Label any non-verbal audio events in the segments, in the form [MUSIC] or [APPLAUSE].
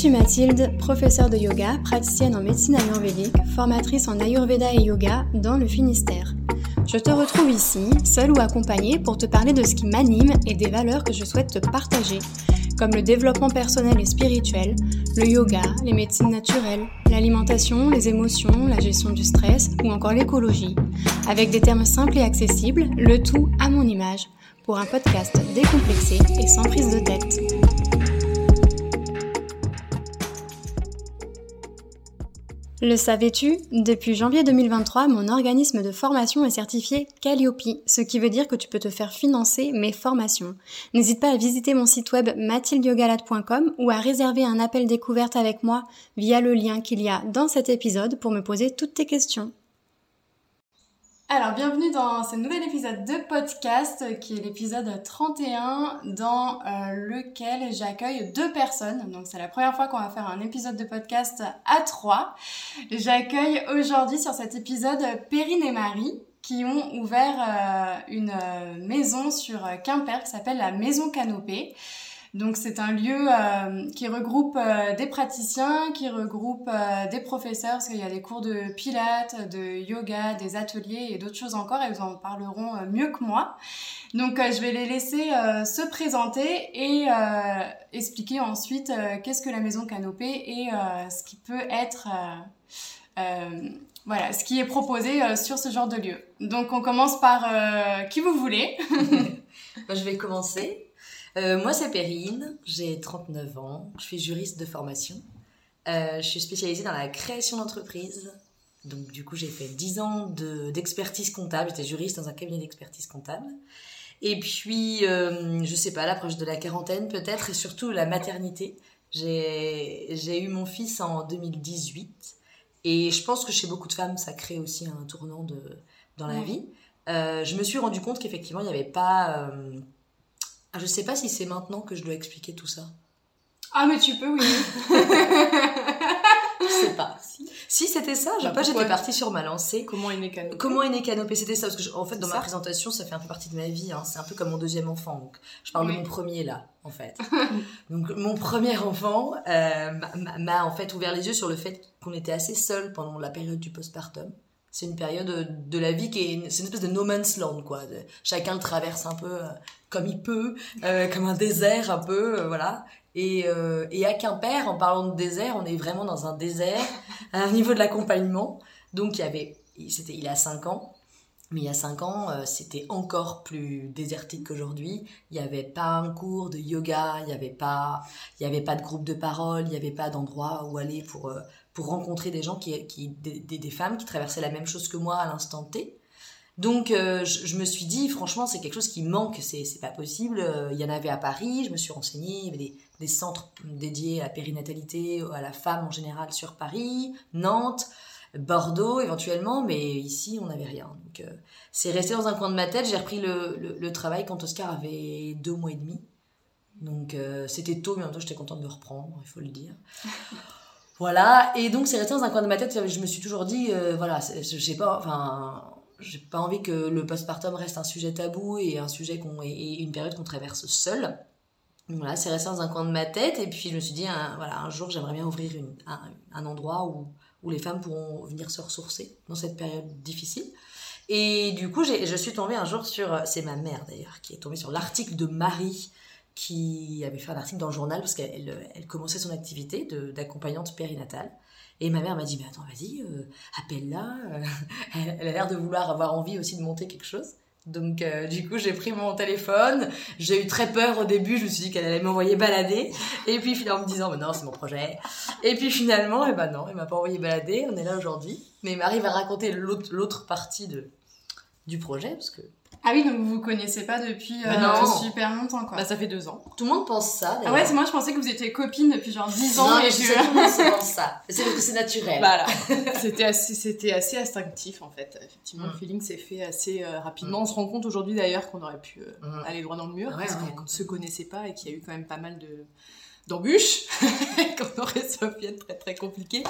Suis Mathilde, professeure de yoga, praticienne en médecine ayurvédique, formatrice en ayurveda et yoga dans le Finistère. Je te retrouve ici, seule ou accompagnée, pour te parler de ce qui m'anime et des valeurs que je souhaite te partager, comme le développement personnel et spirituel, le yoga, les médecines naturelles, l'alimentation, les émotions, la gestion du stress ou encore l'écologie, avec des termes simples et accessibles, le tout à mon image, pour un podcast décomplexé et sans prise de tête. Le savais-tu Depuis janvier 2023, mon organisme de formation est certifié Calliope, ce qui veut dire que tu peux te faire financer mes formations. N'hésite pas à visiter mon site web mathildiogalade.com ou à réserver un appel découverte avec moi via le lien qu'il y a dans cet épisode pour me poser toutes tes questions. Alors, bienvenue dans ce nouvel épisode de podcast qui est l'épisode 31 dans euh, lequel j'accueille deux personnes. Donc, c'est la première fois qu'on va faire un épisode de podcast à trois. J'accueille aujourd'hui sur cet épisode Perrine et Marie qui ont ouvert euh, une euh, maison sur Quimper qui s'appelle la Maison Canopée. Donc c'est un lieu euh, qui regroupe euh, des praticiens, qui regroupe euh, des professeurs, parce qu'il y a des cours de pilates, de yoga, des ateliers et d'autres choses encore, et vous en parleront mieux que moi. Donc je vais les laisser se présenter et expliquer ensuite qu'est-ce que la maison canopée et ce qui peut être... voilà, ce qui est proposé sur ce genre de lieu. Donc on commence par qui vous voulez. [LAUGHS] [LAUGHS] je vais commencer. Euh, moi, c'est Perrine, j'ai 39 ans, je suis juriste de formation. Euh, je suis spécialisée dans la création d'entreprises. Donc, du coup, j'ai fait 10 ans d'expertise comptable. J'étais juriste dans un cabinet d'expertise comptable. Et puis, euh, je sais pas, l'approche de la quarantaine peut-être, et surtout la maternité. J'ai eu mon fils en 2018. Et je pense que chez beaucoup de femmes, ça crée aussi un tournant de, dans la vie. Euh, je me suis rendu compte qu'effectivement, il n'y avait pas ah, je sais pas si c'est maintenant que je dois expliquer tout ça. Ah, mais tu peux, oui. [LAUGHS] je sais pas. Si, c'était ça, je sais bah, pas, j'étais partie sur ma lancée. Comment est né Canopé Comment est né Canopé C'était ça, parce que en fait, dans ma présentation, ça fait un peu partie de ma vie. Hein. C'est un peu comme mon deuxième enfant. Donc, je parle de mon premier là, en fait. [LAUGHS] donc, mon premier enfant euh, m'a en fait ouvert les yeux sur le fait qu'on était assez seuls pendant la période du postpartum. C'est une période de la vie qui est, c'est une espèce de no man's land, quoi. chacun le traverse un peu euh, comme il peut, euh, comme un désert un peu, euh, voilà. Et, et à Quimper, en parlant de désert, on est vraiment dans un désert, à un niveau de l'accompagnement. Donc il y avait, c'était il a 5 ans, mais il y a 5 ans, c'était encore plus désertique qu'aujourd'hui. Il n'y avait pas un cours de yoga, il n'y avait pas, il y avait pas de groupe de parole, il n'y avait pas d'endroit où aller pour rencontrer des gens qui, qui des, des, femmes qui traversaient la même chose que moi à l'instant T. Donc euh, je, me suis dit franchement c'est quelque chose qui manque, c'est c'est pas possible. Euh, il y en avait à Paris, je me suis renseignée, il y avait des, des centres dédiés à la périnatalité, à la femme en général sur Paris, Nantes, Bordeaux éventuellement, mais ici on n'avait rien. Donc euh, c'est resté dans un coin de ma tête. J'ai repris le, le, travail quand Oscar avait deux mois et demi. Donc c'était tôt, mais en même temps j'étais contente de reprendre, il faut le dire. [LAUGHS] Voilà, et donc c'est resté dans un coin de ma tête, je me suis toujours dit, euh, voilà, j'ai pas, enfin, j'ai pas envie que le postpartum reste un sujet tabou et un sujet qu'on, et une période qu'on traverse seul. Voilà, c'est resté dans un coin de ma tête, et puis je me suis dit, voilà, un jour j'aimerais bien ouvrir un, endroit où, où les femmes pourront venir se ressourcer dans cette période difficile. Et du coup, je suis tombée un jour sur, c'est ma mère d'ailleurs, qui est tombée sur l'article de Marie qui avait fait un article dans le journal parce qu'elle elle commençait son activité d'accompagnante périnatale. Et ma mère m'a dit, mais attends, vas-y, euh, appelle-la. Euh, [LAUGHS] elle, a l'air de vouloir avoir envie aussi de monter quelque chose. Donc euh, du coup, j'ai pris mon téléphone. J'ai eu très peur au début. Je me suis dit qu'elle allait m'envoyer balader. Et puis finalement, en me disant, mais non, c'est mon projet. Et puis finalement, eh ben non, elle m'a pas envoyé balader. On est là aujourd'hui. Mais Marie va raconter l'autre partie de, du projet parce que ah oui, donc vous vous connaissez pas depuis euh, super longtemps, quoi. Bah, ça fait deux ans. Tout le monde pense ça. Ah ouais, moi je pensais que vous étiez copines depuis genre dix ans. Non, et je sais tout le monde pense ça. C'est parce que c'est naturel. Voilà. [LAUGHS] c'était assez, c'était assez instinctif en fait. Effectivement, le mm. feeling s'est fait assez euh, rapidement. Mm. On se rend compte aujourd'hui d'ailleurs qu'on aurait pu euh, mm. aller droit dans le mur parce qu'on ne se connaissait pas et qu'il y a eu quand même pas mal de d'embûches [LAUGHS] [LAUGHS] qu'on aurait ça très très compliqué.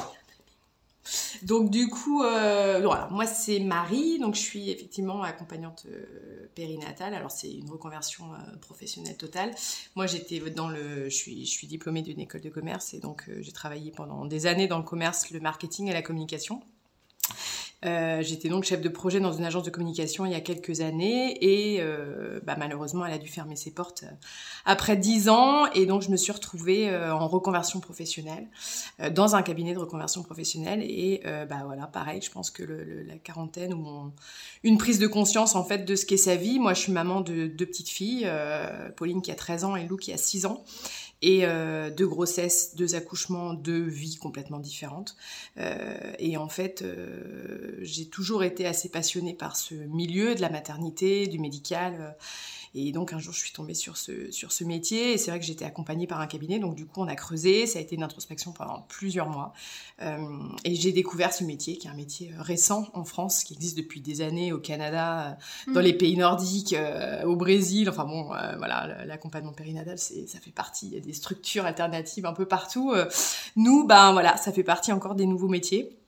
Donc du coup, euh, moi c'est Marie, donc je suis effectivement accompagnante euh, périnatale. Alors c'est une reconversion euh, professionnelle totale. Moi j'étais dans le, je suis diplômée d'une école de commerce et donc j'ai travaillé pendant des années dans le commerce, le marketing et la communication. Euh, j'étais donc chef de projet dans une agence de communication il y a quelques années et euh, bah, malheureusement elle a dû fermer ses portes euh, après dix ans et donc je me suis retrouvée en reconversion professionnelle dans un cabinet de reconversion professionnelle et bah voilà pareil je pense que le, la quarantaine ou une prise de conscience en fait de ce qu'est sa vie. Moi je suis maman de deux petites filles Pauline qui a 13 ans et Lou qui a 6 ans et euh, deux grossesses, deux accouchements, deux vies complètement différentes. Euh, et en fait, euh, j'ai toujours été assez passionnée par ce milieu de la maternité, du médical. Et donc un jour, je suis tombée sur ce, sur ce métier. Et c'est vrai que j'étais accompagnée par un cabinet. Donc du coup, on a creusé. Ça a été une introspection pendant plusieurs mois. Euh, et j'ai découvert ce métier, qui est un métier euh, récent en France, qui existe depuis des années au Canada, euh, dans mm. les pays nordiques, au Brésil. Enfin bon, voilà, l'accompagnement périnatal, c'est, ça fait partie. Il y a des structures alternatives un peu partout. nous, ben voilà, ça fait partie encore des nouveaux métiers.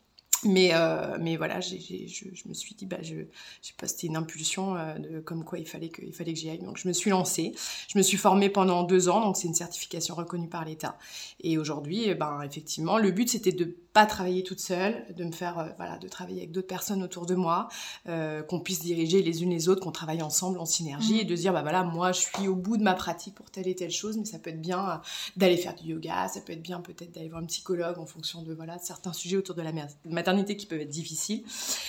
Mais, euh, mais voilà, je, je, me suis dit, bah, je, j'ai posté une impulsion euh, de comme quoi il fallait que, il fallait que j'y aille. Donc je me suis lancée. Je me suis formée pendant deux ans, donc c'est une certification reconnue par l'État. Et aujourd'hui, eh ben effectivement, le but c'était de pas travailler toute seule, de me faire, euh, voilà, de travailler avec d'autres personnes autour de moi, qu'on puisse diriger les unes les autres, qu'on travaille ensemble en synergie, et mmh. de se dire, bah voilà, moi je suis au bout de ma pratique pour telle et telle chose, mais ça peut être bien d'aller faire du yoga, ça peut être bien peut-être d'aller voir un psychologue en fonction de voilà certains sujets autour de la maternité qui peuvent être difficiles.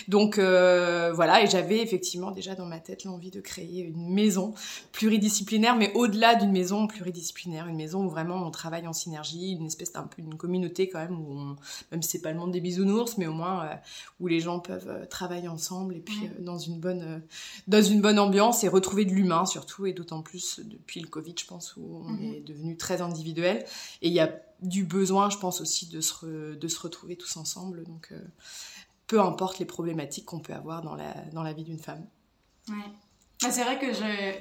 Donc euh, voilà, et j'avais effectivement déjà dans ma tête l'envie de créer une maison pluridisciplinaire, mais au-delà d'une maison pluridisciplinaire, une maison où vraiment on travaille en synergie, une espèce d'un peu une communauté quand même où on même si c'est pas le monde des bisounours, mais au moins euh, où les gens peuvent euh, travailler ensemble et puis euh, dans une bonne dans une bonne ambiance et retrouver de l'humain surtout et d'autant plus depuis le Covid, je pense où on mhm. est devenu très individuel et il y a du besoin, je pense aussi de se de se retrouver tous ensemble. Donc peu importe les problématiques qu'on peut avoir dans la dans la vie d'une femme. Ouais. Bah, c'est vrai que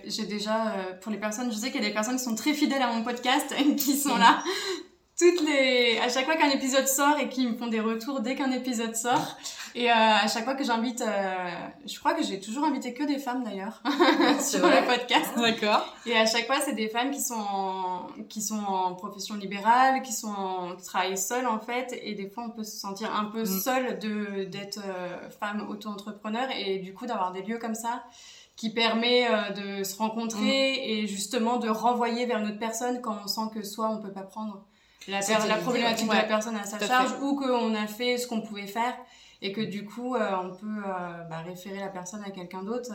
j'ai déjà, pour les personnes, je sais qu'il y a des personnes qui sont très fidèles à mon podcast, [LAUGHS] qui sont là toutes les à chaque fois qu'un épisode sort et qui me font des retours dès qu'un épisode sort. [LAUGHS] Et euh, à chaque fois que j'invite euh, je crois que j'ai toujours invité que des femmes d'ailleurs [LAUGHS] sur le podcast. D'accord. Et à chaque fois c'est des femmes qui sont en, qui sont en profession libérale qui sont qui travaillent seules en fait. Et des fois on peut se sentir un peu mm. seule de d'être euh, femme auto-entrepreneur et du coup d'avoir des lieux comme ça qui permet de se rencontrer mm. et justement de renvoyer vers une autre personne quand on sent que soit on peut pas prendre la, la problématique de la personne à sa charge ou qu'on a fait ce qu'on pouvait faire et que du coup euh, on peut euh, bah, référer la personne à quelqu'un d'autre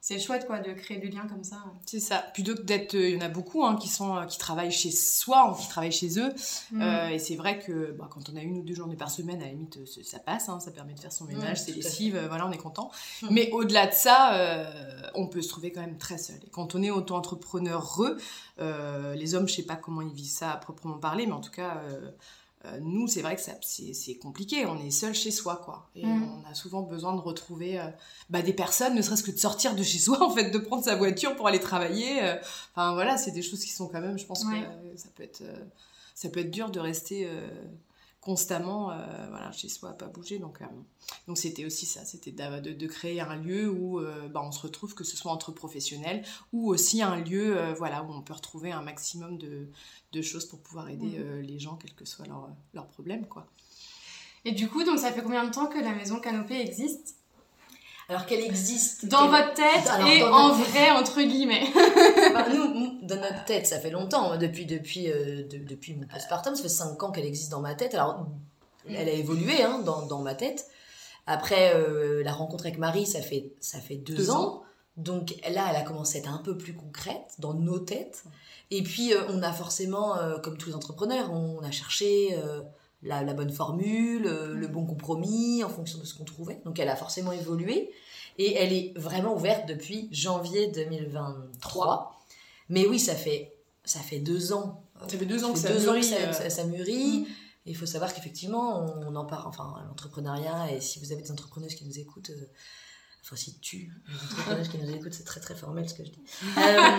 c'est chouette quoi de créer du lien comme ça. C'est ça. Plutôt que d'être il y en a beaucoup hein, qui sont qui travaillent chez soi ou qui travaillent chez eux. Mm. euh, et c'est vrai que bah, quand on a une ou deux journées par semaine à la limite ça passe hein, ça permet de faire son ménage c'est lessive voilà on est content. Mm. mais au-delà de ça on peut se trouver quand même très seul. Et quand on est auto-entrepreneur euh, les hommes je sais pas comment ils vivent ça à proprement parler mais en tout cas euh, nous, c'est vrai que c'est compliqué. On est seul chez soi, quoi. Et mm. on a souvent besoin de retrouver euh, bah, des personnes, ne serait-ce que de sortir de chez [LAUGHS] soi, en fait, de prendre sa voiture pour aller travailler. Euh. Enfin, voilà, c'est des choses qui sont quand même, je pense que ça peut être, ça peut être dur de rester constamment euh, voilà, chez soi, à pas bouger. Donc, euh, donc c'était aussi ça, c'était de, de, créer un lieu où euh, bah, on se retrouve, que ce soit entre professionnels, ou aussi un lieu voilà, où on peut retrouver un maximum de, de choses pour pouvoir aider mmh. les gens, quel que soit leur, leur problème. Quoi. Et du coup, donc ça fait combien de temps que la maison Canopée existe? Alors qu'elle existe. Dans votre tête et en vrai, entre guillemets. [LAUGHS] nous, dans notre tête, ça fait longtemps. Hein, depuis, depuis, euh, depuis mon postpartum, ça fait 5 ans qu'elle existe dans ma tête. Alors, elle a évolué hein, dans, dans ma tête. Après euh, la rencontre avec Marie, ça fait, ça fait deux, ans. Donc là, elle a commencé à être un peu plus concrète dans nos têtes. Et puis, euh, on a forcément, comme tous les entrepreneurs, on a cherché la, bonne formule, euh, le bon compromis en fonction de ce qu'on trouvait. Donc elle a forcément évolué et elle est vraiment ouverte depuis janvier 2023. Mais oui, ça fait ça fait deux ans. Ça fait deux ans que, ça, mûrit, euh. ça, mûrit. Mm. Il faut savoir qu'effectivement, on, en parle, enfin, l'entrepreneuriat, et si vous avez des entrepreneuses qui nous écoutent, euh, Enfin, si tu, les qui nous écoutent, c'est très très formel ce que je dis. [LAUGHS] Euh,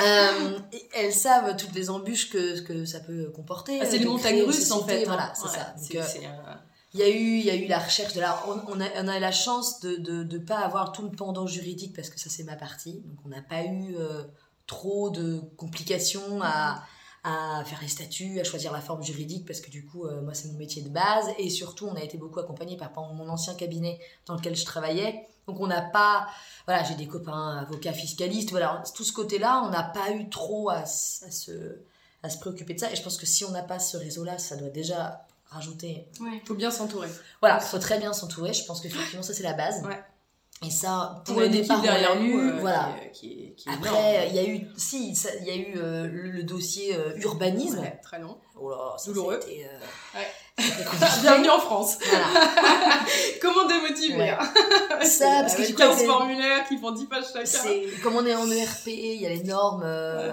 euh, elles savent toutes les embûches que, que ça peut comporter. Ah, c'est les montagnes russes en fait. Voilà, c'est ça. Euh, il y a eu il y a eu la recherche de la on, on a on a la chance de de de pas avoir tout le pendant juridique parce que ça c'est ma partie donc on n'a pas eu euh, trop de complications à à faire les statuts, à choisir la forme juridique parce que du coup euh, moi c'est mon métier de base et surtout on a été beaucoup accompagné par, par mon ancien cabinet dans lequel je travaillais donc on n'a pas voilà j'ai des copains avocats fiscalistes voilà tout ce côté là on n'a pas eu trop à, à se à se préoccuper de ça et je pense que si on n'a pas ce réseau là ça doit déjà rajouter. Il faut bien s'entourer. Voilà, il faut très bien s'entourer. Je pense qu'effectivement, ça, c'est la base. Ouais. Et ça, pour le départ, derrière nous, eu, euh, voilà. qui, est- qui est énorme. Après, il y a eu, si, il y a eu euh, le, le dossier euh, urbanisme. Ouais, très long. Oh là, ça, Douloureux. été, euh, Ouais. [LAUGHS] Bienvenue en France. Voilà. [LAUGHS] Comment démotiver Ouais. Ça, [LAUGHS] parce que coup, 15 c'est- formulaires qui font 10 pages chacun. C'est comme on est en ERP, il y a les normes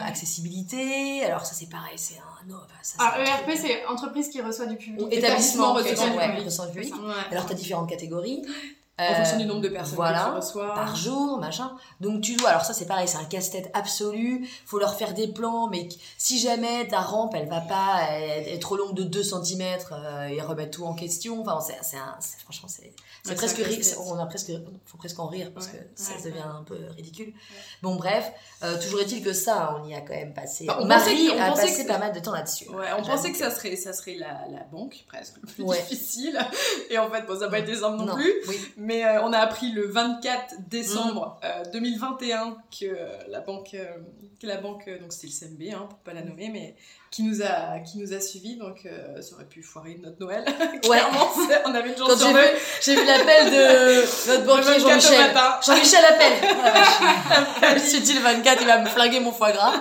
accessibilité. Alors ça c'est pareil, c'est un non, ça, Ah, c'est un ERP, c'est entreprise qui reçoit du public. Ou établissement recevant ouais, du public. Alors tu as différentes catégories. En Euh, fonction du nombre de personnes voilà, que tu reçois. par jour, machin. Donc tu dois, alors ça c'est pareil, c'est un casse-tête absolu. Faut leur faire des plans, mais si jamais ta rampe elle va pas être trop longue de 2 cm et remettre tout en question, enfin c'est c'est un, c'est- franchement c'est c'est presque on a presque faut presque en rire parce Ouais, que ça ouais, devient un peu ridicule. Bon bref, euh, toujours est-il que ça, on y a quand même passé. Bah, on Marie on a passé pas mal de temps là-dessus. Ouais, on pensait que ça serait, ça serait la, la banque, presque, le plus difficile. [LAUGHS] Et en fait, bon, ça n'a pas été simple non, Non, plus. oui. Mais euh, on a appris le 24 décembre Mm. euh, 2021 que la banque, que la banque, donc c'était le CMB, hein, pour pas la nommer, mais qui nous a, qui nous a suivis. Donc euh, ça aurait pu foirer notre Noël. [LAUGHS] Clairement, on avait une chance j'ai vu, j'ai vu l'appel de [LAUGHS] notre banquier 24 au Jean-Michel. Jean-Michel appelle. [LAUGHS] Vache. Je me suis dit le 24, il va me flinguer mon foie gras.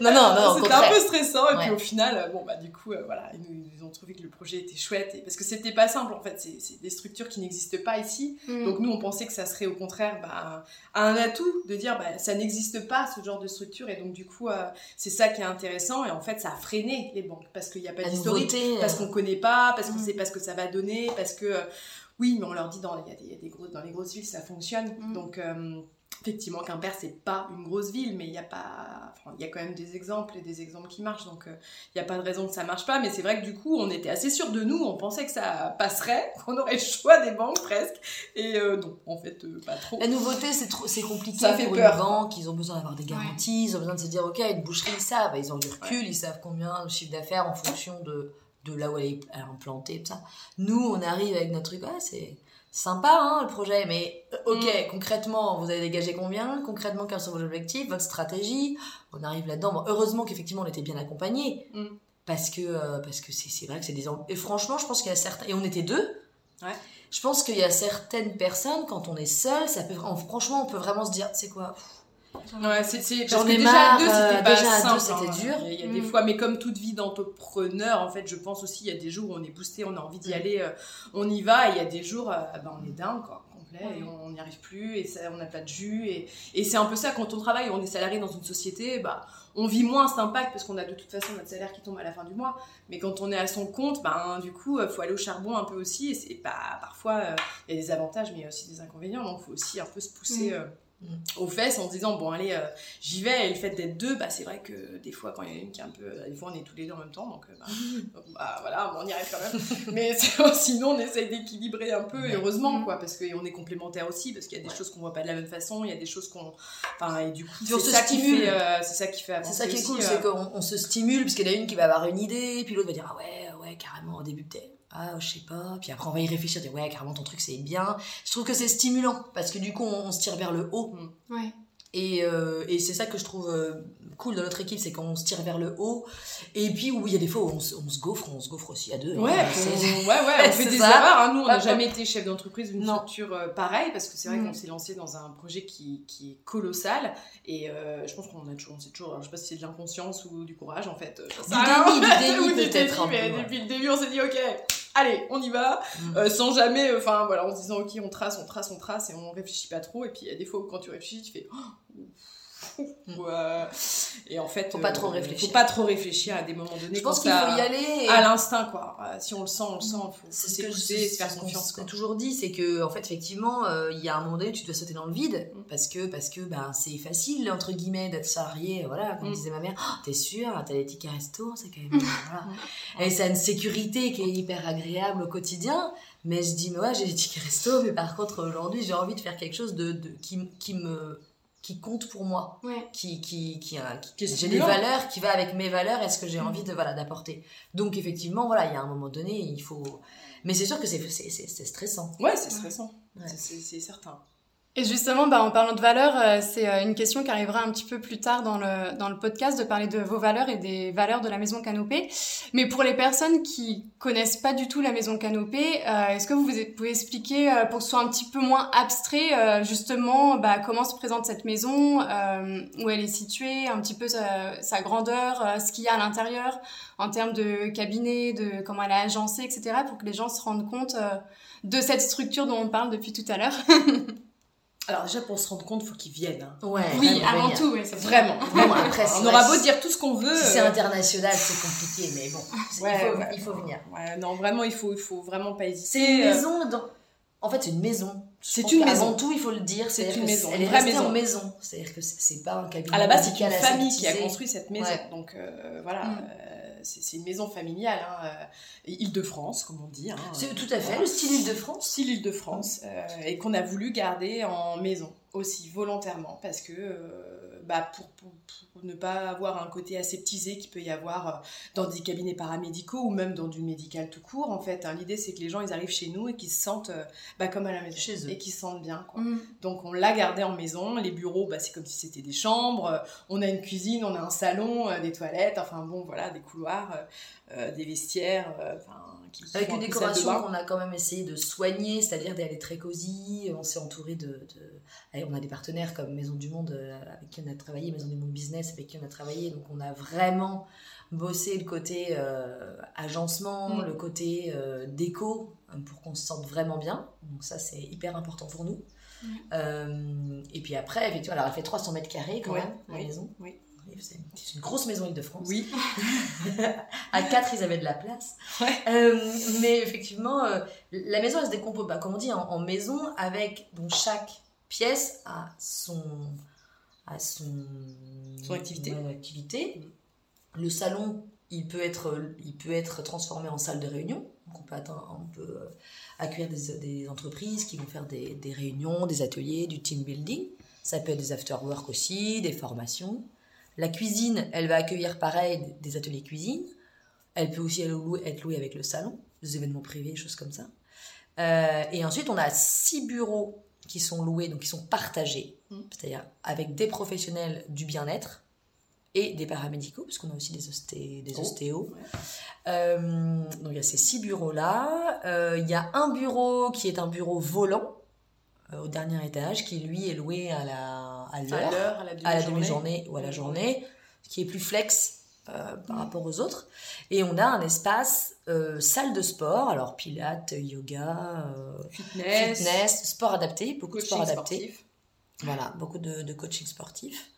non, non, non, C'était un peu stressant et puis au final, euh, bon bah du coup, euh, voilà, ils, nous, ils ont trouvé que le projet était chouette et, parce que c'était pas simple en fait, c'est c'est des structures qui n'existent pas ici. Mm. Donc nous, on pensait que ça serait au contraire bah, un atout de dire bah, ça n'existe pas ce genre de structure et donc du coup, euh, c'est ça qui est intéressant et en fait, ça a freiné les banques parce qu'il n'y a pas d'historique, nouveauté. parce qu'on connaît pas, parce qu'on Mm. sait pas ce que ça va donner, parce que euh, oui, mais on leur dit dans il y a des, il y a des gros, dans les grosses villes ça fonctionne, Mm. donc euh, effectivement Quimper c'est pas une grosse ville, mais il y a pas, enfin, il y a quand même des exemples et des exemples qui marchent, donc euh, il n'y a pas de raison que ça marche pas, mais c'est vrai que du coup, on était assez sûr de nous, on pensait que ça passerait, [LAUGHS] qu'on aurait le choix des banques presque, et euh, non, en fait, euh, pas trop. La nouveauté, c'est trop, c'est compliqué Ça fait pour peur. une banque. Ils ont besoin d'avoir des garanties, ils ont besoin de se dire, ok, une boucherie, ils savent, ils ont du recul, ils savent combien de chiffre d'affaires en fonction de, de là où elle est elle est implantée, tout ça. Nous, on arrive avec notre truc, ouais, c'est sympa, hein, le projet, mais euh, ok, Mm. concrètement, vous avez dégagé combien? Concrètement, quels sont vos objectifs, votre stratégie? On arrive là-dedans. Bon, heureusement qu'effectivement, on était bien accompagnés. Mm. Parce que euh, parce que c'est vrai que c'est des et franchement je pense qu'il y a certains et on était deux Ouais. je pense qu'il y a certaines personnes quand on est seul ça peut en- franchement on peut vraiment se dire c'est quoi? Ouais, c'est, parce que ai déjà marre, à deux, c'était euh, pas déjà à deux, simple, c'était hein. dur. Il y a, il y a des Mm. fois, mais comme toute vie d'entrepreneur, en fait, je pense aussi, il y a des jours où on est boosté, on a envie d'y Mm. aller, euh, on y va, et il y a des jours, euh, ben, on est down, quoi, complet, Ouais. et on n'y arrive plus, et ça, on n'a pas de jus, et, et c'est un peu ça, quand on travaille, on est salarié dans une société, bah, on vit moins cet impact, parce qu'on a de toute façon notre salaire qui tombe à la fin du mois, mais quand on est à son compte, ben, du coup, il faut aller au charbon un peu aussi, et c'est parfois, euh, il y a des avantages, mais il y a aussi des inconvénients, donc il faut aussi un peu se pousser... Mm. euh, Mm. Aux fesses en se disant bon allez euh, j'y vais et le fait d'être deux bah c'est vrai que des fois quand il y en a une qui est un peu des fois on est tous les deux en même temps donc euh, bah, [LAUGHS] donc, bah, voilà on y arrive quand même [LAUGHS] mais sinon on essaye d'équilibrer un peu Ouais. heureusement Mm. quoi parce qu'on est complémentaires aussi parce qu'il y a des Ouais. choses qu'on voit pas de la même façon il y a des choses qu'on enfin et du coup c'est se ça euh, c'est ça qui fait avancer c'est ça qui est aussi, cool euh, c'est qu'on on se stimule parce qu'il y en a une qui va avoir une idée puis l'autre va dire ah ouais ouais carrément au début peut-être ah je sais pas puis après on va y réfléchir dire ouais carrément ton truc c'est bien je trouve que c'est stimulant parce que du coup on, on se tire vers le haut Ouais. Et, euh, et c'est ça que je trouve euh, cool dans notre équipe, c'est qu'on se tire vers le haut. Et puis, où il y a des fois où on se, on se gaufre, on se gaufre aussi à deux. Ouais, hein, qu'on- c'est- ouais, ouais, on fait [LAUGHS] des ça. erreurs. hein. Nous, on n'a jamais été chef d'entreprise d'une structure euh, pareille parce que c'est vrai Mm. qu'on s'est lancé dans un projet qui, qui est colossal et euh, je pense qu'on a toujours, on sait toujours, alors, je sais pas si c'est de l'inconscience ou du courage en fait. euh, Du déni, du déni [LAUGHS] peut-être un peu, mais ouais. depuis le début, on s'est dit ok, allez, on y va, Mm. euh, sans jamais, enfin voilà, en se disant ok, on trace, on trace, on trace et on réfléchit pas trop. Et puis il y a des fois où quand tu réfléchis, tu fais oh, [LAUGHS] et en fait, faut pas trop réfléchir. Faut pas trop réfléchir à des moments donnés. Je pense qu'il faut y aller à l'instinct, quoi. Si on le sent, on le sent. Faut, je se faire confiance. Ce toujours dit, c'est que en fait, effectivement, il y a un moment donné, tu dois sauter dans le vide mm. parce que parce que ben c'est facile entre guillemets d'être salarié. Voilà, comme mm. disait ma mère, oh, t'es sûr, t'as les tickets resto, c'est quand même. [LAUGHS] voilà. Et c'est une sécurité qui est hyper agréable au quotidien. Mais je dis, mais ouais, j'ai les tickets resto, mais par contre, aujourd'hui, j'ai envie de faire quelque chose de, de qui, qui, me qui compte pour moi, qui, qui, qui, qui, j'ai des valeurs, qui va avec mes valeurs et ce que j'ai envie de voilà d'apporter. Donc effectivement, voilà, il y a un moment donné, il faut. Mais c'est sûr que c'est c'est stressant. Ouais, c'est stressant, c'est certain. Et justement, bah, en parlant de valeurs, euh, c'est euh, une question qui arrivera un petit peu plus tard dans le, dans le podcast, de parler de vos valeurs et des valeurs de la maison Canopée. Mais pour les personnes qui connaissent pas du tout la maison Canopée, euh, est-ce que vous pouvez expliquer, pour que ce soit un petit peu moins abstrait, justement, bah, comment se présente cette maison, où elle est située, un petit peu sa, sa grandeur, ce qu'il y a à l'intérieur, en termes de cabinet, de comment elle est agencée, etc., pour que les gens se rendent compte de cette structure dont on parle depuis tout à l'heure? [LAUGHS] Alors déjà pour se rendre compte, il faut qu'ils viennent. Hein. oui, avant tout, oui, [LAUGHS] vraiment. après, on aura beau dire tout ce qu'on veut. Si c'est international, c'est compliqué, mais bon, il, faut, venir. non, vraiment, il faut, il faut vraiment pas hésiter. C'est une maison dans... En fait, c'est une maison. C'est une maison. Avant tout, il faut le dire. C'est une maison. Elle est vraie maison. en maison. C'est-à-dire que c'est pas un cabinet. À la base, c'est une famille qui a construit cette maison. Donc euh, voilà. Mm. Euh, c'est une maison familiale, hein, euh, Île-de-France, comme on dit. Hein, c'est tout à fait, le style Île-de-France. Style Île-de-France, euh, et qu'on a voulu garder en maison aussi, volontairement, parce que euh, bah, pour, ne pas avoir un côté aseptisé qui peut y avoir euh, dans des cabinets paramédicaux ou même dans du médical tout court. En fait, hein. l'idée c'est que les gens ils arrivent chez nous et qu'ils se sentent euh, bah, comme à la maison chez eux et qu'ils se sentent bien. Mm. Donc on l'a gardé en maison. Les bureaux, bah, c'est comme si c'était des chambres. On a une cuisine, on a un salon, euh, des toilettes. Enfin bon, voilà, des couloirs, des vestiaires. Avec une décoration qu'on a quand même essayé de soigner, c'est-à-dire d'aller très cosy. On s'est entouré de, on a des partenaires comme Maison du Monde avec qui on a travaillé, Maison du Monde Business avec qui on a travaillé. Donc on a vraiment bossé le côté euh, agencement, mm. le côté euh, déco, pour qu'on se sente vraiment bien. Donc ça, c'est hyper important pour nous. Euh, et puis après, effectivement, alors elle fait 300 mètres carrés quand même, la maison. Oui. C'est une grosse maison Île-de-France. Oui. [LAUGHS] à 4, ils avaient de la place. mais effectivement, la maison, elle se décompose, bah, comme on dit, en, maison, avec donc chaque pièce a son, à son, activité. activité. Le salon, il peut, être, il peut être transformé en salle de réunion. Donc on peut, on peut euh, accueillir des, des, entreprises qui vont faire des, des, réunions, des ateliers, du team building. Ça peut être des after-work aussi, des formations. La cuisine, elle va accueillir pareil des ateliers cuisine. Elle peut aussi être louée avec le salon, des événements privés, choses comme ça. Euh, et ensuite, on a six bureaux qui sont loués, donc qui sont partagés, mm. c'est-à-dire avec des professionnels du bien-être et des paramédicaux, puisqu'on a aussi des, des oh. ostéos. Euh, donc il y a ces six bureaux-là. Euh, il y a un bureau qui est un bureau volant au dernier étage, qui lui est loué à la à l'heure, à la demi-journée ou à la journée, qui est plus flex euh, par mm. rapport aux autres. Et on a un espace euh, salle de sport, alors pilates, yoga, euh, fitness. sport adapté, beaucoup de sport adapté. Voilà, beaucoup de, coaching sportif.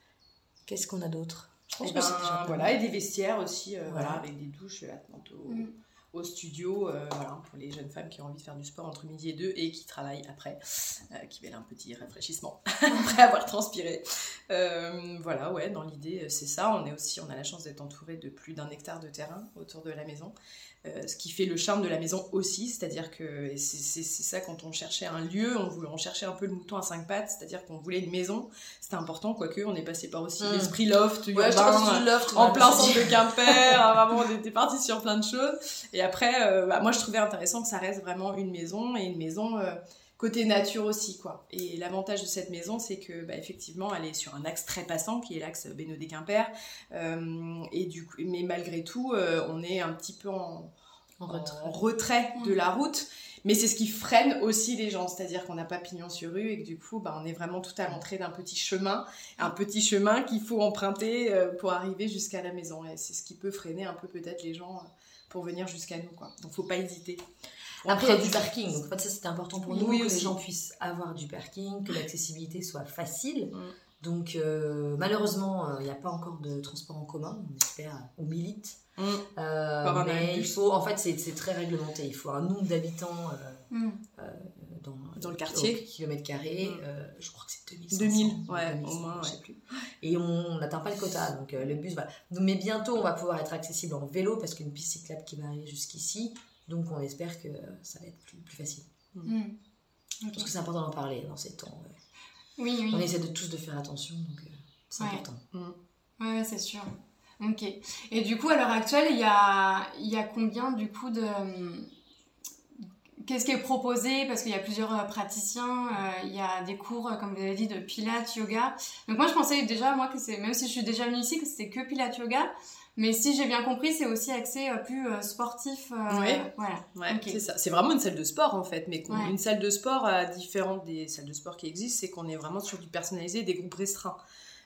Qu'est-ce qu'on a d'autre? Eh ben, voilà, et des vestiaires aussi, voilà. avec des douches attenantes mm au studio euh, voilà, pour les jeunes femmes qui ont envie de faire du sport entre midi et deux et qui travaillent après, euh, qui veulent un petit rafraîchissement [LAUGHS] après avoir transpiré. Euh, voilà, ouais, dans l'idée, c'est ça. On est aussi, on a la chance d'être entouré de plus d'un hectare de terrain autour de la maison. Euh, ce qui fait le charme de la maison aussi, c'est-à-dire que c'est ça quand on cherchait un lieu, on, voulait, on cherchait un peu le mouton à cinq pattes, c'est-à-dire qu'on voulait une maison, c'était important, quoique on est passé par aussi hmm. l'esprit loft, loft en plein centre de Quimper, [LAUGHS] hein, vraiment on était parti sur plein de choses, et après, euh, bah, moi je trouvais intéressant que ça reste vraiment une maison, et une maison... Euh, côté nature aussi quoi. Et l'avantage de cette maison, c'est que bah, effectivement, elle est sur un axe très passant qui est l'axe Bénodet Quimper. Euh, et du coup, mais malgré tout, euh, on est un petit peu en, retrait. de la route. Mais c'est ce qui freine aussi les gens, c'est-à-dire qu'on n'a pas pignon sur rue et que du coup, bah, on est vraiment tout à l'entrée d'un petit chemin, un petit chemin qu'il faut emprunter euh, pour arriver jusqu'à la maison. Et c'est ce qui peut freiner un peu peut-être les gens pour venir jusqu'à nous. Quoi. Donc, faut pas hésiter. Après, il y a du parking. Donc, en fait, ça, c'était important pour nous que les gens puissent avoir du parking, que l'accessibilité soit facile. Mm. Donc euh, malheureusement, il n'y a pas encore de transport en commun, on espère, on milite. Mm. Euh, mais il faut, en fait, c'est très réglementé. Il faut un nombre d'habitants euh, Mm. dans, Dans le quartier. au kilomètre carré. Mm. euh, je crois que c'est 2500. 2000, ouais, 2500, au moins, je sais plus. Et on n'atteint pas le quota, donc euh, le bus va. Donc, mais bientôt, on va pouvoir être accessible en vélo parce qu'il y a une piste cyclable qui va arriver jusqu'ici. Donc on espère que ça va être plus, plus facile. Mm. Ok. Parce que c'est important d'en parler dans ces temps. ouais. Oui, oui. On essaie de tous de faire attention, donc euh, c'est Ouais. important. Ouais, c'est sûr. Ok. Et du coup, à l'heure actuelle, il y a, y a combien du coup de. Qu'est-ce qui est proposé? Parce qu'il y a plusieurs euh, praticiens, euh, il y a des cours, comme vous avez dit, de pilates, yoga. Donc moi, je pensais déjà, moi, que c'est, même si je suis déjà venue ici, que c'était que pilates, yoga. Mais si j'ai bien compris, c'est aussi axé euh, plus euh, sportif. euh, Ouais. Voilà. Ouais, c'est ça. C'est vraiment une salle de sport en fait, mais Ouais. une salle de sport différente des salles de sport qui existent, c'est qu'on est vraiment sur du personnalisé, des groupes restreints,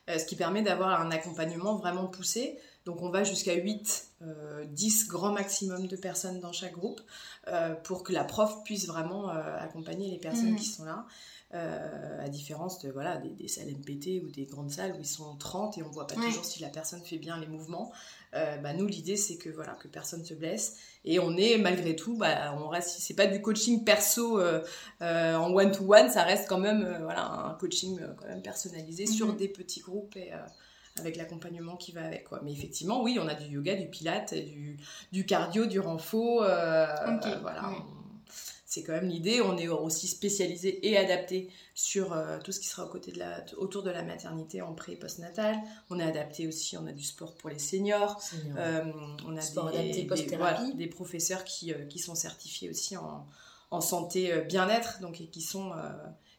ce qui permet d'avoir un accompagnement vraiment poussé. Donc on va jusqu'à 8, euh, 10 grand maximum de personnes dans chaque groupe euh, pour que la prof puisse vraiment euh, accompagner les personnes Mhm. qui sont là. euh, à différence de voilà des, des salles MPT ou des grandes salles où ils sont 30 et on voit pas Ouais. toujours si la personne fait bien les mouvements. Bah, nous l'idée c'est que voilà que personne se blesse et on est malgré tout bah, on reste c'est pas du coaching perso en one to one ça reste quand même voilà un coaching quand même personnalisé sur Mhm. des petits groupes et avec l'accompagnement qui va avec quoi. Mais effectivement oui on a du yoga du pilate du, du cardio du renfo euh, euh, voilà. c'est quand même l'idée. On est aussi spécialisé et adapté sur euh, tout ce qui sera aux côtés de la, autour de la maternité en pré et post-natal. On est adapté aussi on a du sport pour les seniors. Euh, on a Sport des, adapté des- voilà, des professeurs qui, qui sont certifiés aussi en, en santé bien-être, donc et qui sont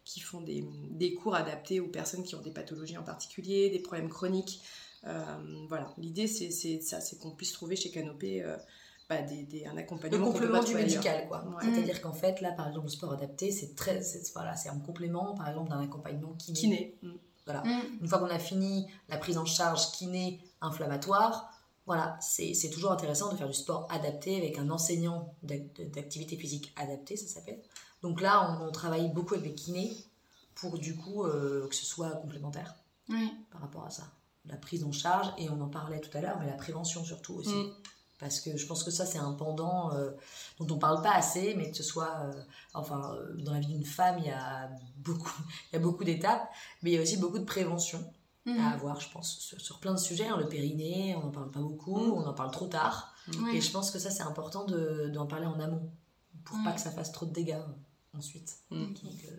qui font des, des cours adaptés aux personnes qui ont des pathologies en particulier, des problèmes chroniques. Euh, voilà, l'idée c'est c'est ça, c'est qu'on puisse trouver chez Canopé euh, bah, des, des- un le accompagnement peut complément du médical, quoi. Ouais. C'est-à-dire qu'en fait, là, par exemple, le sport adapté, c'est très, c'est- voilà, c'est un complément, par exemple, d'un accompagnement kiné. Kiné. Mm. Mm. Une fois qu'on a fini la prise en charge kiné inflammatoire, voilà, c'est c'est toujours intéressant de faire du sport adapté avec un enseignant d'ac- d'activité physique adaptée, ça s'appelle. Donc là, on, on travaille beaucoup avec les kinés pour du coup euh, que ce soit complémentaire par rapport à ça. La prise en charge, et on en parlait tout à l'heure, mais la prévention surtout aussi. Mm. Parce que je pense que ça, c'est un pendant euh, dont on parle pas assez, mais que ce soit. euh, enfin, dans la vie d'une femme, il y a beaucoup, [LAUGHS] il y a beaucoup d'étapes, mais il y a aussi beaucoup de prévention Mhm. à avoir, je pense, sur, sur plein de sujets. hein. Le périnée, on n'en parle pas beaucoup, Mm. on en parle trop tard. Et je pense que ça, c'est important de- d'en parler en amont, pour pas que ça fasse trop de dégâts ensuite. Mm. Donc, euh,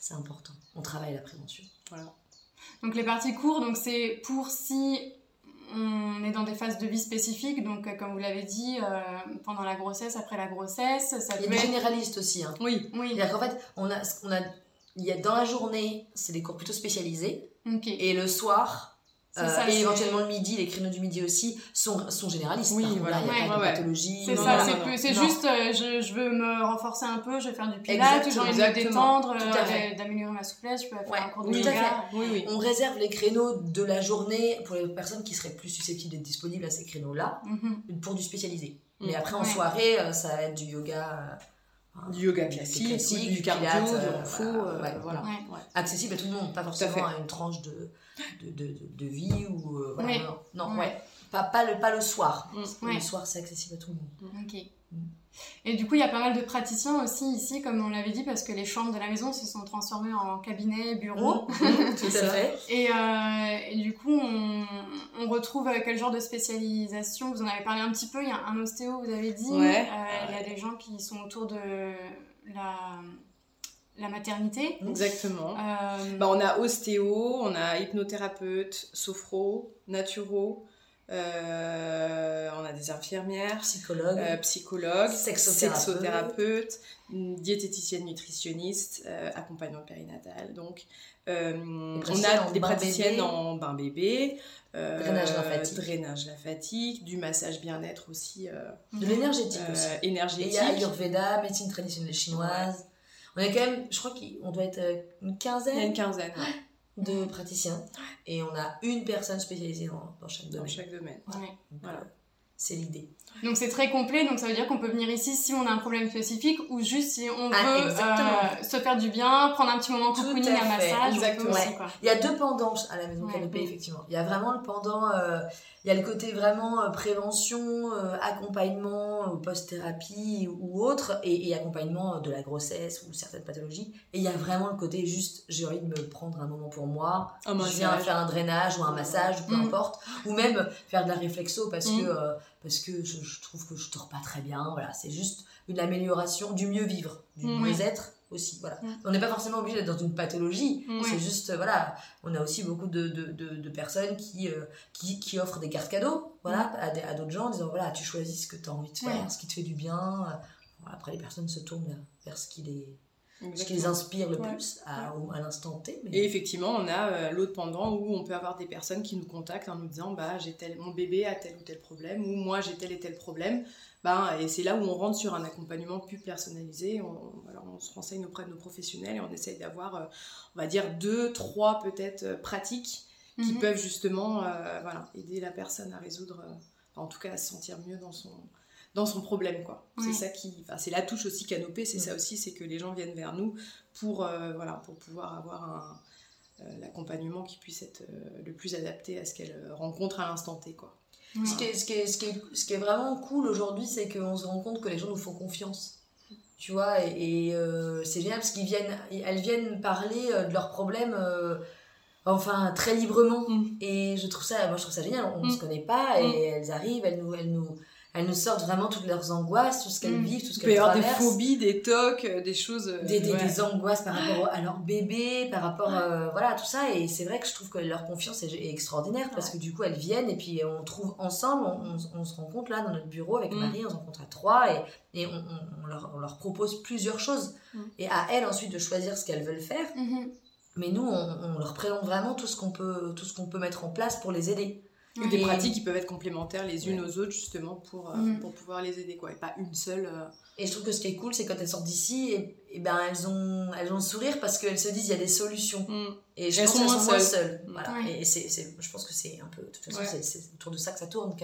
c'est important. On travaille la prévention. Voilà. Donc les parties courtes, donc c'est pour si on est dans des phases de vie spécifiques, donc euh, comme vous l'avez dit, euh, pendant la grossesse, après la grossesse, ça Il y a des généralistes aussi. Hein. Oui, Oui, C'est-à-dire qu'en fait, on a, on a, il y a dans la journée, c'est des cours plutôt spécialisés, et le soir, euh, ça, et éventuellement le midi, les créneaux du midi aussi, sont, sont généralistes. Oui, voilà. là, il n'y a Ouais. pas de Ouais, pathologie. C'est ça, c'est juste, euh, je, je veux me renforcer un peu, je vais faire du pilates, j'ai envie de me détendre, euh, d'améliorer ma souplesse, je peux faire Ouais, un cours de tout à yoga. fait. oui, oui. On réserve les créneaux de la journée pour les personnes qui seraient plus susceptibles d'être disponibles à ces créneaux-là, Mhm. pour du spécialisé. Mm. Mais après, en Ouais. soirée, euh, ça va être du yoga euh, Du yoga classique, classique, du, du cardio, pilates, du euh, renfo, voilà, euh, ouais. voilà. Ouais. Ouais. accessible à tout le monde, pas forcément à, une tranche de, de, de, de- vie ou. euh, voilà. Non, non, Ouais. ouais. Pas, pas, le, pas le soir. Mm. Parce que Ouais. Le soir, c'est accessible à tout le monde. Ok. Mm. Et du coup, il y a pas mal de praticiens aussi ici, comme on l'avait dit, parce que les chambres de la maison se sont transformées en cabinet, bureau. Tout à [LAUGHS] fait. Et, euh, et du coup, on, on retrouve euh, quel genre de spécialisation? Vous en avez parlé un petit peu, il y a un ostéo, vous avez dit. Ouais. Euh, Il y a des gens qui sont autour de la, la maternité. Exactement. Euh, Bah, on a ostéo, on a hypnothérapeute, sophro, naturo, euh, on a des infirmières, Psychologue. euh, psychologues, Sexothérapeute. sexothérapeutes, diététiciennes nutritionnistes, euh, accompagnant périnatale. Donc, euh, on a des praticiennes bébé. en bain bébé, euh, Drainage lymphatique. drainage lymphatique, du massage bien-être aussi euh, de l'énergétique euh, aussi. Et énergétique. il y a Ayurveda, médecine traditionnelle chinoise. On est quand même, je crois qu'on doit être euh, une Il y a une quinzaine ouais, de praticiens. Et on a une personne spécialisée dans, dans chaque dans domaine. chaque domaine. ouais. Donc, Voilà. C'est l'idée. Donc c'est très complet, donc ça veut dire qu'on peut venir ici si on a un problème spécifique ou juste si on ah, veut euh, se faire du bien, prendre un petit moment cocooning, un massage. Exactement. Il y a deux pendants à la maison canopée, effectivement. Il y a vraiment le pendant, euh, il y a le côté vraiment euh, prévention, accompagnement, post-thérapie ou autre, et, accompagnement de la grossesse ou certaines pathologies. Et il y a vraiment le côté juste, j'ai envie de me prendre un moment pour moi, je viens faire un drainage ou un massage, peu mm. importe, ou même faire de la réflexo parce mm. que parce que je, trouve que je dors pas très bien. Voilà, c'est juste une amélioration du mieux vivre, du mieux-être aussi. Voilà. On n'est pas forcément obligé d'être dans une pathologie. C'est juste, voilà, on a aussi beaucoup de, de, de, personnes qui, euh, qui, qui, offrent des cartes cadeaux voilà, à, à d'autres gens en disant voilà, tu choisis ce que tu as envie de faire, ce qui te fait du bien. après, les personnes se tournent vers ce qui les ce qui les inspire le plus à, à l'instant T. Et effectivement, on a euh, l'autre pendant où on peut avoir des personnes qui nous contactent en nous disant bah, j'ai tel, mon bébé a tel ou tel problème, ou moi j'ai tel et tel problème. Bah, et c'est là où on rentre sur un accompagnement plus personnalisé. On, alors on se renseigne auprès de nos professionnels et on essaye d'avoir, euh, on va dire, deux, trois peut-être euh, pratiques qui mhm. peuvent justement voilà, aider la personne à résoudre, en tout cas à se sentir mieux dans son, dans son problème quoi. C'est ça qui enfin c'est la touche aussi canopée, c'est ça aussi c'est que les gens viennent vers nous pour euh, voilà, pour pouvoir avoir un euh, l'accompagnement qui puisse être euh, le plus adapté à ce qu'elle rencontre à l'instant T quoi. Ce, qui est, ce, qui est, ce, qui est, ce, qui est, vraiment cool aujourd'hui, c'est qu'on se rend compte que les gens nous font confiance. Tu vois, et, c'est génial parce qu'ils viennent, elles viennent parler de leurs problèmes enfin très librement mm. et je trouve ça moi je trouve ça génial on ne mm. se connaît pas et mm. elles arrivent elles nous elles nous elles nous sortent vraiment toutes leurs angoisses, tout ce qu'elles mm. vivent, tout ce qu'elles traversent. Il peut y avoir des phobies, des tocs, euh, des choses... Euh, des, des, angoisses par rapport [GASPS] à leur bébé, par rapport... Euh, voilà, tout ça. Et c'est vrai que je trouve que leur confiance est, extraordinaire parce que du coup, elles viennent et puis on trouve ensemble, on, se rencontre là dans notre bureau avec mm. Marie, on se rencontre à trois et, et on, on, leur, on, leur, propose plusieurs choses. Mm. Et à elles ensuite de choisir ce qu'elles veulent faire. Mm-hmm. Mais nous, on, leur présente vraiment tout ce qu'on peut, tout ce qu'on peut mettre en place pour les aider. Des pratiques qui peuvent être complémentaires les unes aux autres justement pour, euh, mm. pour pouvoir les aider quoi et pas une seule euh. et je trouve que ce qui est cool c'est quand elles sortent d'ici et, ben elles ont elles ont le sourire parce qu'elles se disent il y a des solutions. Mm. et je pense qu'elles sont moins seules, mm. voilà. Et c'est je pense que c'est un peu de toute façon c'est autour de ça que ça tourne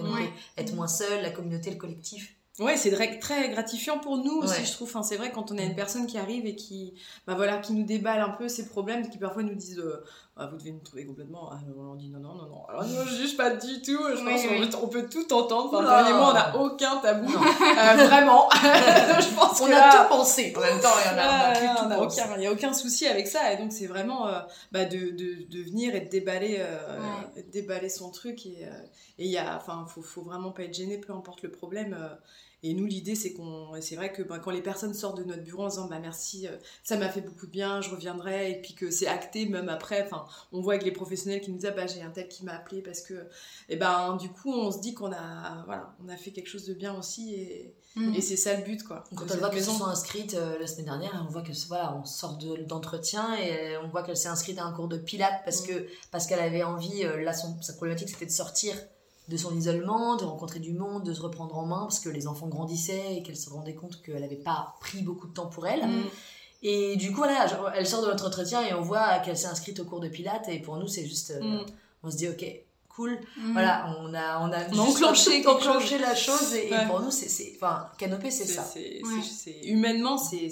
être moins seule la communauté le collectif. Ouais, c'est très gratifiant pour nous aussi, je trouve. Enfin, c'est vrai quand on a une personne qui arrive et qui, bah voilà, qui nous déballe un peu ses problèmes, qui parfois nous disent, euh, ah, vous devez nous trouver complètement. Ah, on dit non, non, non, non. Alors, ne juge pas du tout. Je pense qu'on on peut tout entendre. Enfin, moi, on n'a aucun tabou. Euh, vraiment. [LAUGHS] je pense on a tout pensé. En même temps, il y a, aucun, il y a aucun souci avec ça. Et donc, c'est vraiment euh, bah, de, de, de, venir et de déballer, déballer son truc. Et il y a, enfin, faut, faut vraiment pas être gêné, peu importe le problème. Et nous, l'idée, c'est qu'on, c'est vrai que ben, quand les personnes sortent de notre bureau en disant, bah merci, euh, ça m'a fait beaucoup de bien, je reviendrai, et puis que c'est acté même après. Enfin, on voit avec les professionnels qui nous disent, ah, bah j'ai un tel qui m'a appelé parce que, et ben du coup, on se dit qu'on a, voilà, on a fait quelque chose de bien aussi, et, et c'est ça le but, quoi. Quand on voit qu'elles sont inscrites euh, la semaine dernière, on voit que voilà, on sort d'entretien et on voit qu'elle s'est inscrite à un cours de pilates parce mm. que parce qu'elle avait envie, euh, là, son, sa problématique, c'était de sortir de son isolement, de rencontrer du monde, de se reprendre en main parce que les enfants grandissaient et qu'elle se rendait compte qu'elle n'avait pas pris beaucoup de temps pour elle. Mm. Et du coup, voilà, elle sort de notre entretien et on voit qu'elle s'est inscrite au cours de Pilates et pour nous, c'est juste, euh, mm. on se dit, ok, cool. Mm. Voilà, on a, on a enclenché, enclenché la chose et, pour nous, c'est, enfin, Canopée, c'est ça. humainement, c'est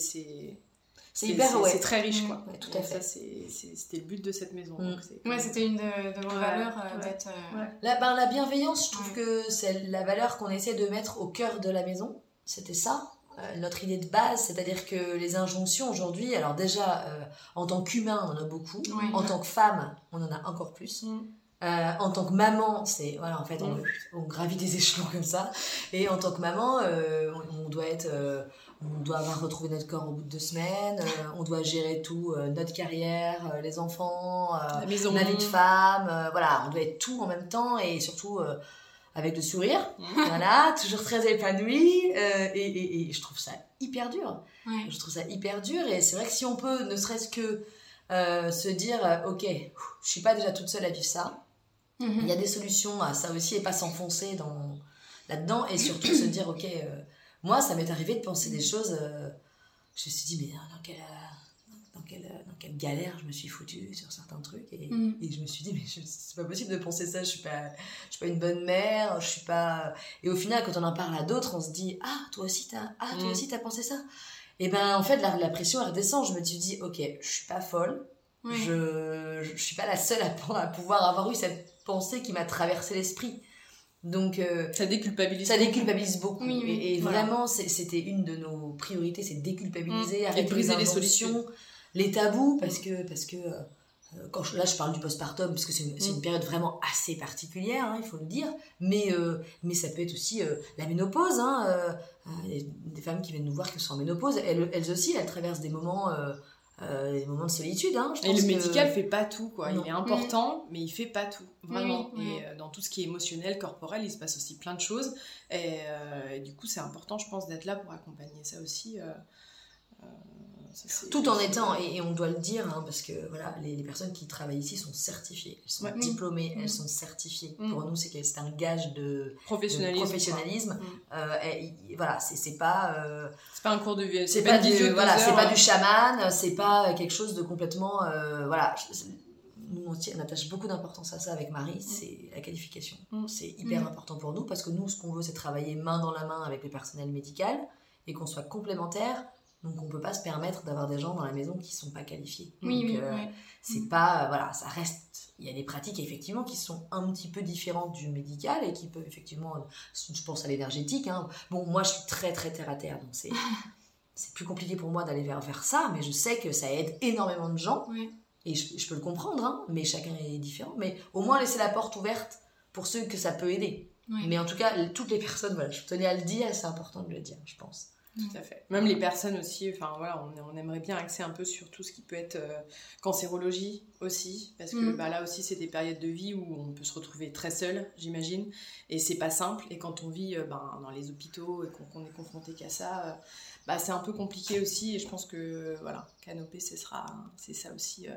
c'est hyper ouais. c'est très riche quoi. Tout à fait. c'était le but de cette maison. Mm. ouais c'était une de, vos valeurs euh, d'être euh, la, ben, la bienveillance je trouve que c'est la valeur qu'on essaie de mettre au cœur de la maison. C'était ça euh, notre idée de base. C'est-à-dire que les injonctions aujourd'hui alors déjà en tant qu'humain on en a beaucoup. En tant que femme on en a encore plus. Mm. en tant que maman, c'est voilà en fait on, mm. on, gravit des [LAUGHS] échelons comme ça. Et en tant que maman, on, on, doit être on doit avoir retrouvé notre corps au bout de deux semaines, euh, on doit gérer tout, euh, notre carrière, euh, les enfants, la, maison. vie de femme, voilà, on doit être tout en même temps et surtout avec le sourire, voilà, toujours très épanoui et, et, je trouve ça hyper dur. Je trouve ça hyper dur et c'est vrai que si on peut ne serait-ce que se dire, ok, je suis pas déjà toute seule à vivre ça, mhm. il y a des solutions à ça aussi et pas s'enfoncer dans là-dedans et surtout se dire, ok moi, ça m'est arrivé de penser des choses. Euh, je me suis dit, mais dans quel, dans quelle, dans quelle galère je me suis foutue sur certains trucs. Et, Mm. et je me suis dit, mais c'est pas possible de penser ça, je suis pas, je suis pas une bonne mère, je suis pas. Et au final, quand on en parle à d'autres, on se dit, ah, toi aussi t'as, ah, toi Mm. aussi t'as pensé ça. Et ben, en fait, la, la pression, elle redescend. Je me suis dit, ok, je suis pas folle. Je, je suis pas la seule à, [LAUGHS] à pouvoir avoir eu cette pensée qui m'a traversé l'esprit. Donc, euh, Ça déculpabilise. ça déculpabilise beaucoup. Oui, oui, et et voilà. vraiment, c'était une de nos priorités, c'est déculpabiliser, Mm. Et arrêter briser les solitudes. les tabous, parce que, parce que euh, quand je- là je parle du postpartum, parce que c'est une, c'est une période vraiment assez particulière, hein, il faut le dire, mais, euh, mais ça peut être aussi euh, la ménopause. Hein, euh, euh, il y a des femmes qui viennent nous voir qui sont en ménopause, elles, elles aussi, elles traversent des moments, euh, euh, des moments de solitude. Hein, je Et le que- médical fait pas tout, quoi. Non. Il est important, mais il fait pas tout, vraiment. Et euh, dans tout ce qui est émotionnel, corporel, il se passe aussi plein de choses. Et, euh, et du coup, c'est important, je pense, d'être là pour accompagner ça aussi. Ça, Tout en étant, et, et on doit le dire, hein, parce que voilà, les, les personnes qui travaillent ici sont certifiées, elles sont Ouais. diplômées, elles sont certifiées. Mm. Pour nous, c'est un gage de, de professionnalisme. professionnalisme. quoi. Mm. Euh, et- et voilà, c'est pas, euh, C'est pas un cours de vie. c'est pas, vidéo du, de voilà, c'est pas hein. du chaman, c'est pas quelque chose de complètement, euh, voilà. Nous, on, attache beaucoup d'importance à ça avec Marie, c'est la qualification. C'est hyper important pour nous parce que nous, ce qu'on veut, c'est travailler main dans la main avec le personnel médical et qu'on soit complémentaires. Donc, on peut pas se permettre d'avoir des gens dans la maison qui sont pas qualifiés. Oui, Donc, oui, euh, c'est Mm. pas euh, voilà ça reste il y a des pratiques effectivement qui sont un petit peu différentes du médical et qui peuvent effectivement je pense à l'énergétique hein. bon moi je suis très très terre à terre donc c'est [LAUGHS] c'est plus compliqué pour moi d'aller vers, vers ça mais je sais que ça aide énormément de gens et je, je peux le comprendre hein, mais chacun est différent mais au moins laisser la porte ouverte pour ceux que ça peut aider mais en tout cas toutes les personnes voilà je tenais à le dire c'est important de le dire je pense Tout à fait. Même les personnes aussi, enfin voilà, on, on aimerait bien axer un peu sur tout ce qui peut être euh, cancérologie aussi, parce que Mhm. bah, là aussi c'est des périodes de vie où on peut se retrouver très seul, j'imagine, et c'est pas simple. Et quand on vit euh, ben, dans les hôpitaux et qu'on est confronté qu'à ça, euh, bah, c'est un peu compliqué aussi. Et je pense que voilà, Canopé, ce sera, c'est ça aussi. euh,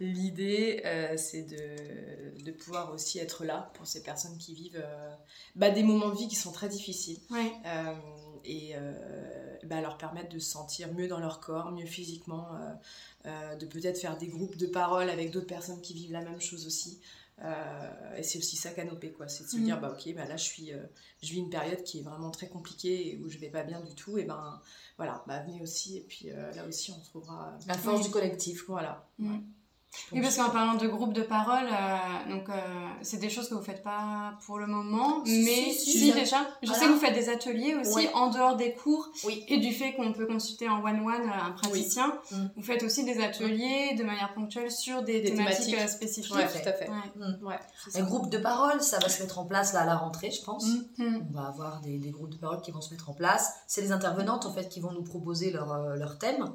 L'idée, euh, c'est de, de pouvoir aussi être là pour ces personnes qui vivent euh, bah, des moments de vie qui sont très difficiles. Ouais. Euh, et euh, bah, leur permettre de se sentir mieux dans leur corps, mieux physiquement, euh, euh, de peut-être faire des groupes de parole avec d'autres personnes qui vivent la même chose aussi. Euh, et c'est aussi ça canopé, quoi. C'est de se Mhm. dire, bah ok, bah là je suis, euh, je vis une période qui est vraiment très compliquée et où je vais pas bien du tout. Et ben voilà, bah venez aussi. Et puis euh, là aussi, on trouvera. la force du collectif Voilà. Mm. Ouais. Oui, parce qu'en parlant de groupe de parole, euh, donc euh, c'est des choses que vous faites pas pour le moment, Si, mais si, si, si. déjà. Je Voilà. sais que vous faites des ateliers aussi en dehors des cours oui et du fait qu'on peut consulter en one-one euh, un praticien. Mm. Vous faites aussi des ateliers de manière ponctuelle sur des, Des thématiques, thématiques. spécifiques. Ouais, tout à fait. Ouais. C'est un groupe de parole ça va se mettre en place là à la rentrée je pense Mm. Mm. On va avoir des, des groupes de parole qui vont se mettre en place. C'est les intervenantes en fait qui vont nous proposer leur, euh, leur thème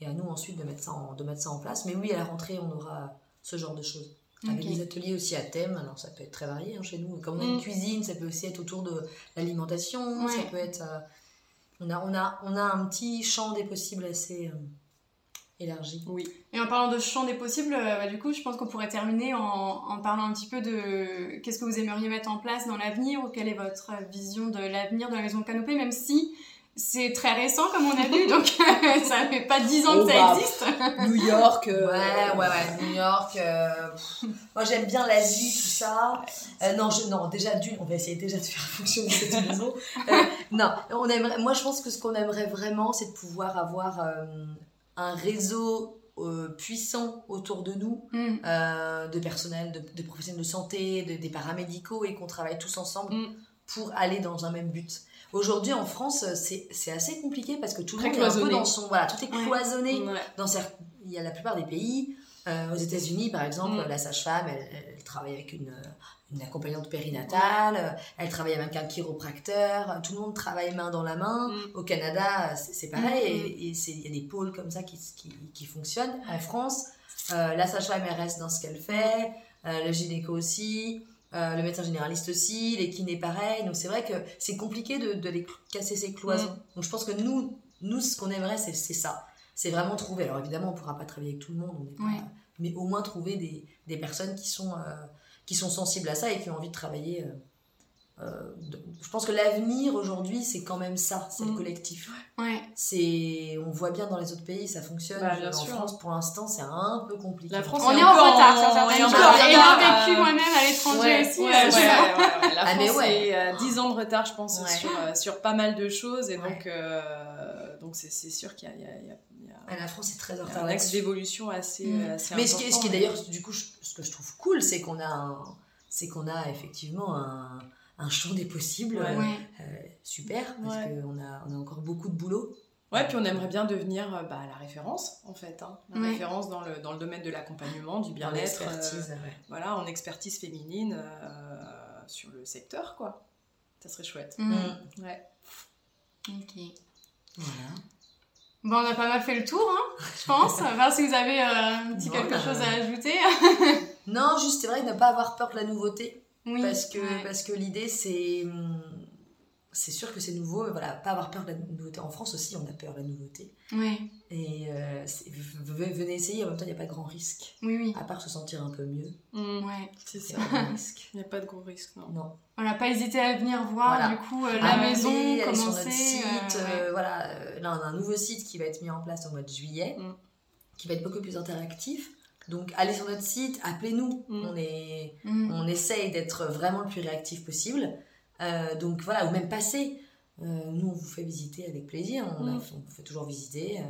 et à nous ensuite de mettre, ça en, de mettre ça en place. Mais oui, à la rentrée, on aura ce genre de choses. Avec Ok. des ateliers aussi à thème, alors ça peut être très varié hein, chez nous. Comme on a Mm. une cuisine, ça peut aussi être autour de l'alimentation, ça peut être. euh, on, a, on, a, on a un petit champ des possibles assez euh, élargi. Oui. Et en parlant de champ des possibles, euh, bah, du coup, je pense qu'on pourrait terminer en, en parlant un petit peu de qu'est-ce que vous aimeriez mettre en place dans l'avenir ou quelle est votre vision de l'avenir de la maison Canopée, même si c'est très récent, comme on a vu, donc [LAUGHS] ça fait pas dix ans Oh, que ça bah, existe. New York. euh, Ouais, ouais, ouais, New York. euh, moi, j'aime bien l'Asie, tout ça. Euh, non, je, non, déjà, d'une, on va essayer déjà de faire [LAUGHS] fonctionner cette maison. Euh, non, on aimerait, moi, je pense que ce qu'on aimerait vraiment, c'est de pouvoir avoir euh, un réseau euh, puissant autour de nous, Mm. euh, de personnel, de, de professionnels de santé, de, des paramédicaux, et qu'on travaille tous ensemble Mm. pour aller dans un même but. Aujourd'hui, en France, c'est assez compliqué parce que tout le monde est un peu cloisonné. dans son... Voilà, tout est cloisonné ouais. dans certes, il y a la plupart des pays. euh, aux États-Unis, par exemple, Mm. la sage-femme, elle, travaille avec une, une accompagnante périnatale, elle travaille avec un chiropracteur, tout le monde travaille main dans la main. Mm. Au Canada, c'est pareil, Mm. et, il y a des pôles comme ça qui, qui, qui fonctionnent. En France, euh, la sage-femme, elle reste dans ce qu'elle fait, euh, le gynéco aussi. Euh, le médecin généraliste aussi, les kinés pareil. Donc c'est vrai que c'est compliqué de, de les casser ces cloisons. Donc je pense que nous, nous ce qu'on aimerait, c'est c'est ça. C'est vraiment trouver. Alors évidemment, on ne pourra pas travailler avec tout le monde, on pas- mais au moins trouver des, des personnes qui sont, euh, qui sont sensibles à ça et qui ont envie de travailler euh, je pense que l'avenir aujourd'hui, c'est quand même ça, c'est le Mm. collectif. Ouais. C'est, on voit bien dans les autres pays, ça fonctionne. Bah, en sûr. France, pour l'instant, c'est un peu compliqué. La France, On est un en retard sur certaines un choses. ayant vécu euh, moi-même à l'étranger ouais, aussi. Ouais, euh, ouais, je- ouais, ouais. La Ah, mais France ouais. est à 10 ans de retard, je pense, Ouais. sur, euh, sur pas mal de choses. Et Ouais. donc, euh, donc c'est, c'est sûr qu'il y a, il y a- il y a- il y a Ah, la France est très en un retard axe là-dessus. d'évolution assez, Mm. assez Mais ce qui, est- ce qui est d'ailleurs, du coup, je- ce que je trouve cool, c'est qu'on a, un- c'est qu'on a effectivement un, un champ des possibles Ouais. euh, euh, super, parce Ouais. qu'on a, on a encore beaucoup de boulot. Ouais, puis on aimerait bien devenir euh, bah, la référence, en fait. hein. La Ouais. référence dans le, dans le domaine de l'accompagnement, du bien-être. euh, voilà, en expertise féminine euh, sur le secteur, quoi. Ça serait chouette. Mm. Mm. Ouais. Ok. Voilà. Bon, on a pas mal fait le tour, hein, je pense. [LAUGHS] À voir si vous avez euh, un petit Non, quelque bah, chose à ajouter. Non, juste, c'est vrai, ne pas avoir peur de la nouveauté. Oui. parce que, ouais. parce que l'idée, c'est. hum, C'est sûr que c'est nouveau, mais voilà, pas avoir peur de la nouveauté. En France aussi, on a peur de la nouveauté. Ouais. Et euh, venez essayer, en même temps, il n'y a pas de grand risque. Oui, oui. À part se sentir un peu mieux, Mm. Ouais. C'est ça. [LAUGHS] Il n'y a pas de gros risque, non. Non. Voilà, pas hésiter à venir voir Voilà. du coup euh, la maison, allez sur commencer. notre site. euh, ouais. voilà, là, on a un nouveau site qui va être mis en place au mois de juillet, Mm. qui va être beaucoup plus interactif. Donc, allez sur notre site, appelez-nous. Mm. On, est, Mm. on essaye d'être vraiment le plus réactif possible. Euh, donc, voilà, ou même passer. Euh, nous, on vous fait visiter avec plaisir. On, a- Mm. on vous fait toujours visiter. euh,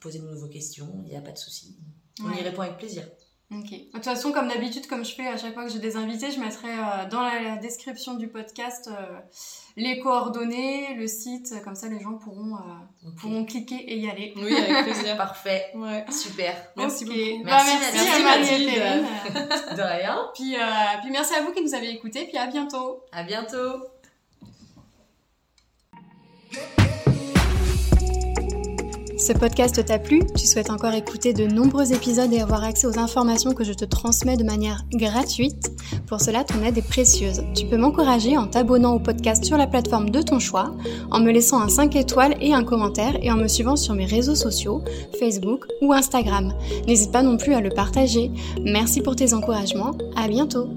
Posez-nous de nouveaux questions, il n'y a pas de souci. On y répond avec plaisir. Ok. De toute façon, comme d'habitude, comme je fais à chaque fois que j'ai des invités, je mettrai euh, dans la, la description du podcast euh, les coordonnées, le site, comme ça les gens pourront, euh, pourront cliquer et y aller. Oui, avec [LAUGHS] plaisir. Parfait, Ouais. super. Merci Ok. beaucoup. Bah, Merci, merci, Mathilde. à Marie. [LAUGHS] De rien. puis, euh, puis merci à vous qui nous avez écoutés, puis à bientôt. À bientôt. Ce podcast t'a plu Tu souhaites encore écouter de nombreux épisodes et avoir accès aux informations que je te transmets de manière gratuite Pour cela, ton aide est précieuse. Tu peux m'encourager en t'abonnant au podcast sur la plateforme de ton choix, en me laissant un 5 étoiles et un commentaire et en me suivant sur mes réseaux sociaux, Facebook ou Instagram. N'hésite pas non plus à le partager. Merci pour tes encouragements. À bientôt